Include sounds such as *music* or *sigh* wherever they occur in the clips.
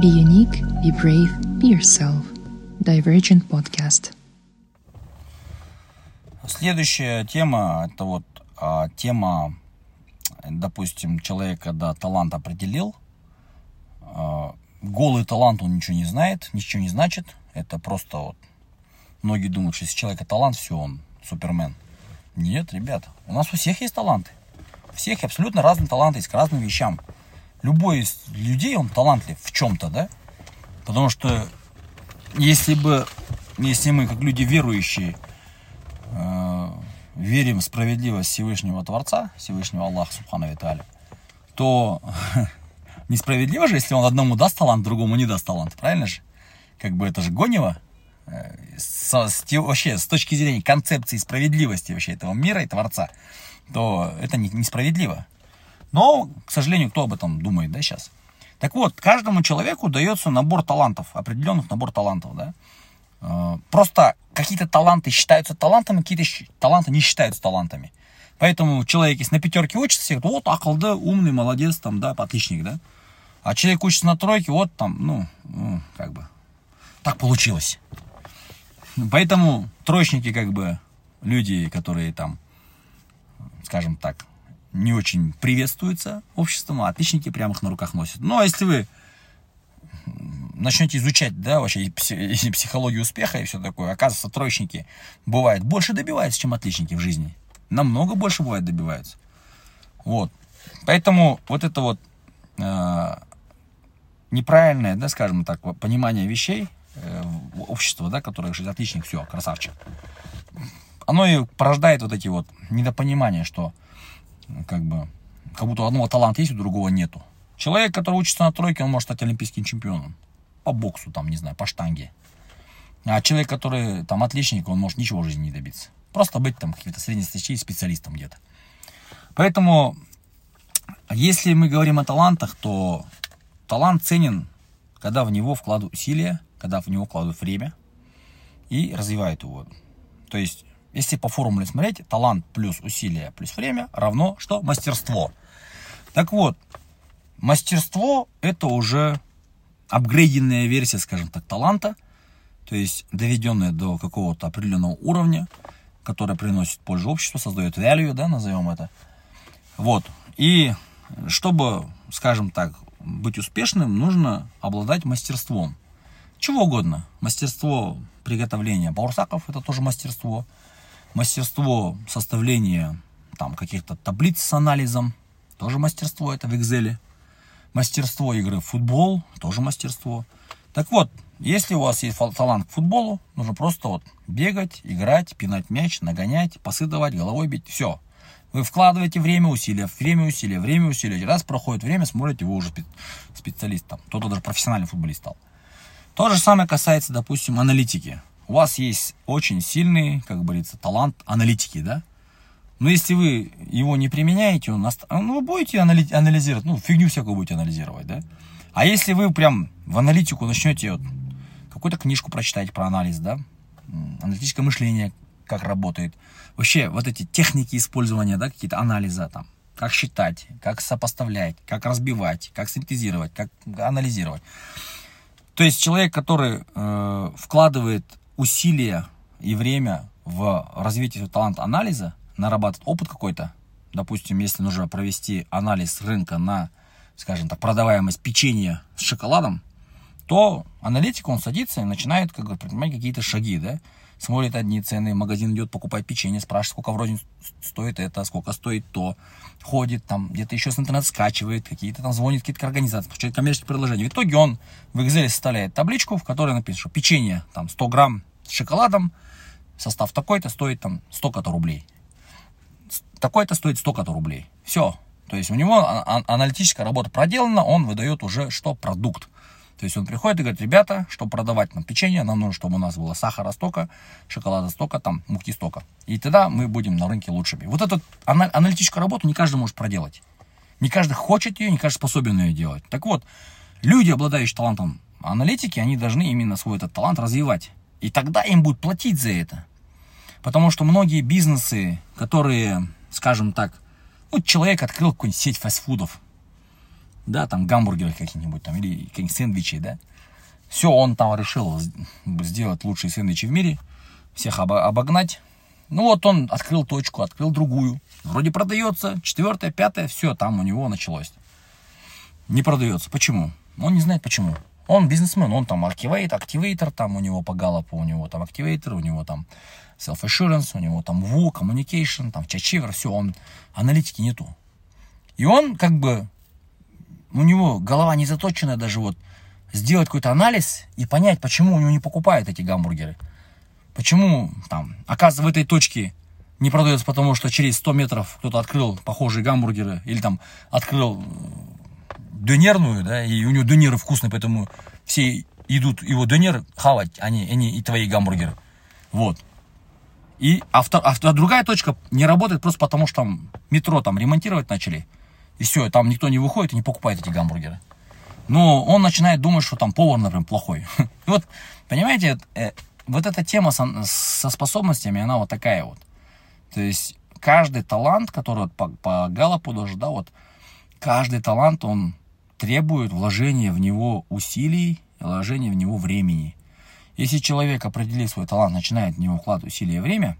Be unique, be brave, be yourself. Divergent Podcast. Следующая тема, это вот а, тема, допустим, человек, когда талант определил, а, голый талант, он ничего не знает, ничего не значит, это просто вот, многие думают, что если человека талант, все, он супермен. Нет, ребята, у нас у всех есть таланты. У всех абсолютно разные таланты есть к разным вещам. Любой из людей, он талантлив в чем-то, да? Потому что если бы, если мы, как люди верующие, э, верим в справедливость Всевышнего Творца, Всевышнего Аллаха Субхану Виталя, то *laughs* несправедливо же, если он одному даст талант, другому не даст талант, правильно же? Как бы это же гонево. Э, с, с, вообще, с точки зрения концепции справедливости вообще этого мира и Творца, то это не, несправедливо. Но, к сожалению, кто об этом думает, да, сейчас? Так вот, каждому человеку дается набор талантов, определенных набор талантов, да. Э, просто какие-то таланты считаются талантами, какие-то таланты не считаются талантами. Поэтому человек, если на пятерке учится, все говорят, вот акылды, умный, молодец, там, да, отличник, да. А человек учится на тройке, вот там, ну, ну как бы, так получилось. Поэтому троечники, как бы, люди, которые там, скажем так, не очень приветствуются обществом, а отличники прямо их на руках носят. Но ну, а если вы начнете изучать, да, вообще и психологию успеха и все такое, оказывается, троечники бывает больше добиваются, чем отличники в жизни. Намного больше бывает добиваются. Вот. Поэтому вот это вот э, неправильное, да, скажем так, понимание вещей э, общества, да, которое говорит, отличник, все, красавчик. Оно и порождает вот эти вот недопонимания, что как бы, как будто у одного таланта есть, у другого нету. Человек, который учится на тройке, он может стать олимпийским чемпионом. По боксу, там, не знаю, по штанге. А человек, который там отличник, он может ничего в жизни не добиться. Просто быть там каким-то среднестатистическим специалистом где-то. Поэтому, если мы говорим о талантах, то талант ценен, когда в него вкладывают усилия, когда в него вкладывают время и развивают его. То есть если по формуле смотреть, талант плюс усилие плюс время равно что? Мастерство. Так вот, мастерство это уже апгрейденная версия, скажем так, таланта, то есть доведенная до какого-то определенного уровня, которая приносит пользу обществу, создает value, да, назовем это. Вот. И чтобы, скажем так, быть успешным, нужно обладать мастерством. Чего угодно. Мастерство приготовления баурсаков, это тоже мастерство мастерство составления там каких-то таблиц с анализом, тоже мастерство это в Excel. Мастерство игры в футбол, тоже мастерство. Так вот, если у вас есть талант к футболу, нужно просто вот бегать, играть, пинать мяч, нагонять, пасы давать, головой бить, все. Вы вкладываете время, усилия, время, усилия, время, усилия. Раз проходит время, смотрите, вы уже специалист там. Кто-то даже профессиональный футболист стал. То же самое касается, допустим, аналитики у вас есть очень сильный, как говорится, талант аналитики, да? Но если вы его не применяете, он, ну, вы будете анали... анализировать, ну, фигню всякую будете анализировать, да? А если вы прям в аналитику начнете, вот, какую-то книжку прочитать про анализ, да? Аналитическое мышление, как работает. Вообще, вот эти техники использования, да, какие-то анализа там, как считать, как сопоставлять, как разбивать, как синтезировать, как анализировать. То есть человек, который э, вкладывает усилия и время в развитие таланта анализа, нарабатывать опыт какой-то, допустим, если нужно провести анализ рынка на, скажем так, продаваемость печенья с шоколадом, то аналитик, он садится и начинает как бы, предпринимать какие-то шаги, да, смотрит одни цены, магазин идет, покупает печенье, спрашивает, сколько вроде стоит это, сколько стоит то, ходит там, где-то еще с интернета скачивает, какие-то там звонит какие-то организации, получает коммерческие предложения. В итоге он в Excel составляет табличку, в которой написано, что печенье там 100 грамм с шоколадом, состав такой-то стоит там столько-то рублей. Такой-то стоит столько-то рублей. Все. То есть у него а, а, аналитическая работа проделана, он выдает уже что? Продукт. То есть он приходит и говорит, ребята, чтобы продавать нам печенье, нам нужно, чтобы у нас было сахара столько, шоколада столько, там, муки столько. И тогда мы будем на рынке лучшими. Вот эту аналитическую работу не каждый может проделать. Не каждый хочет ее, не каждый способен ее делать. Так вот, люди, обладающие талантом аналитики, они должны именно свой этот талант развивать. И тогда им будут платить за это. Потому что многие бизнесы, которые, скажем так, ну, человек открыл какую-нибудь сеть фастфудов, да, там гамбургеры какие-нибудь там, или какие-нибудь сэндвичи, да. Все, он там решил сделать лучшие сэндвичи в мире, всех обогнать. Ну вот он открыл точку, открыл другую. Вроде продается, четвертая, пятая, все, там у него началось. Не продается. Почему? Он не знает почему. Он бизнесмен, он там активейтер, активейтор, там у него по галопу, у него там активейтор, у него там self-assurance, у него там WU, communication, там чачивер, все, он, аналитики нету. И он как бы, у него голова не заточена даже вот сделать какой-то анализ и понять, почему у него не покупают эти гамбургеры. Почему там, оказывается, в этой точке не продается, потому что через 100 метров кто-то открыл похожие гамбургеры или там открыл э, донерную, да, и у него донеры вкусные, поэтому все идут его донер хавать, а не, а и твои гамбургеры. Вот. И, а, втор, а, а другая точка не работает просто потому, что там метро там ремонтировать начали. И все, там никто не выходит и не покупает эти гамбургеры. Но он начинает думать, что там повар, например, плохой. *laughs* Вот, понимаете, э, вот эта тема со, со способностями, она вот такая вот. То есть каждый талант, который по, по Галлопу даже, да, вот каждый талант, он требует вложения в него усилий, вложения в него времени. Если человек, определив свой талант, начинает в него вкладывать усилия и время,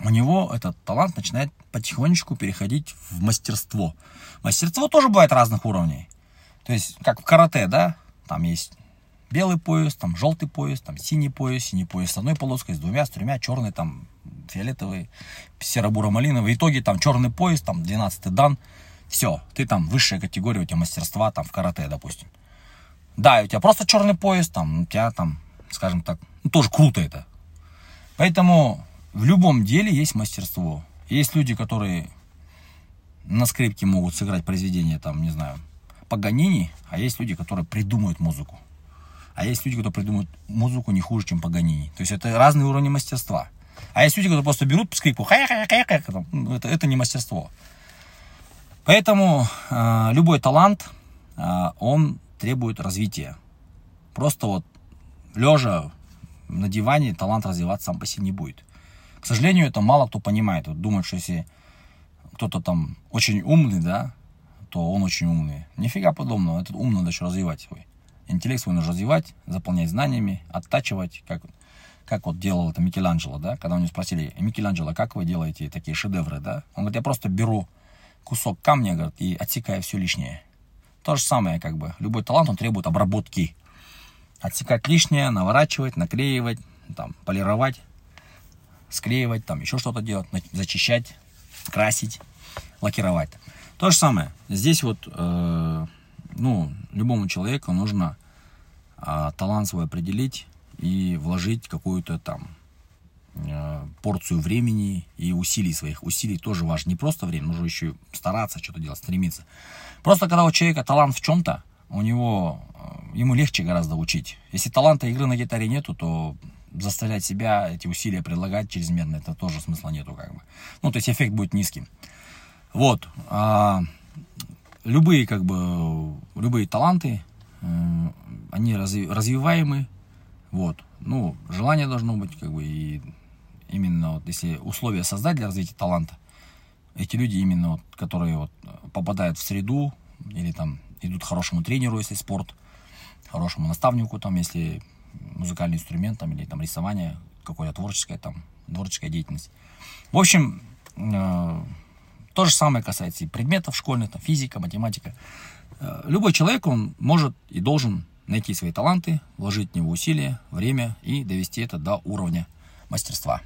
у него этот талант начинает потихонечку переходить в мастерство. Мастерство тоже бывает разных уровней. То есть, как в карате, да, там есть белый пояс, там желтый пояс, там синий пояс, синий пояс с одной полоской, с двумя, с тремя, черный, там фиолетовый, серо-буро-малиновый. В итоге там черный пояс, там 12 дан. Все, ты там высшая категория, у тебя мастерства там в карате, допустим. Да, у тебя просто черный пояс, там, у тебя там, скажем так, ну, тоже круто это. Поэтому в любом деле есть мастерство. Есть люди, которые на скрипке могут сыграть произведение, там, не знаю, Паганини, а есть люди, которые придумают музыку. А есть люди, которые придумают музыку не хуже, чем Паганини. То есть это разные уровни мастерства. А есть люди, которые просто берут скрипку, ну, это, это не мастерство. Поэтому э, любой талант, э, он требует развития. Просто вот лежа на диване талант развиваться сам по себе не будет. К сожалению, это мало кто понимает. Вот думает, что если кто-то там очень умный, да, то он очень умный. Нифига подобного. Этот ум надо еще развивать свой. Интеллект свой нужно развивать, заполнять знаниями, оттачивать, как, как вот делал это Микеланджело, да, когда у него спросили, Микеланджело, как вы делаете такие шедевры, да? Он говорит, я просто беру кусок камня, говорит, и отсекаю все лишнее. То же самое, как бы, любой талант, он требует обработки. Отсекать лишнее, наворачивать, наклеивать, там, полировать, склеивать, там, еще что-то делать, зачищать, красить, лакировать. То же самое. Здесь вот э, ну, любому человеку нужно а, талант свой определить и вложить какую-то там а, порцию времени и усилий своих. Усилий тоже важно. Не просто время, нужно еще стараться что-то делать, стремиться. Просто когда у человека талант в чем-то, у него, а, ему легче гораздо учить. Если таланта игры на гитаре нету, то заставлять себя эти усилия предлагать чрезмерно, это тоже смысла нету как бы. Ну, то есть эффект будет низким. Вот. А, любые, как бы, любые таланты, э, они разви, развиваемы, вот, ну, желание должно быть, как бы, и именно вот, если условия создать для развития таланта, эти люди именно, вот, которые вот попадают в среду, или там идут хорошему тренеру, если спорт, хорошему наставнику, там, если музыкальный инструмент, там, или там рисование, какое-то творческое, там, творческая деятельность. В общем, э, то же самое касается и предметов школьных, там, физика, математика. Э, любой человек, он может и должен найти свои таланты, вложить в него усилия, время и довести это до уровня мастерства.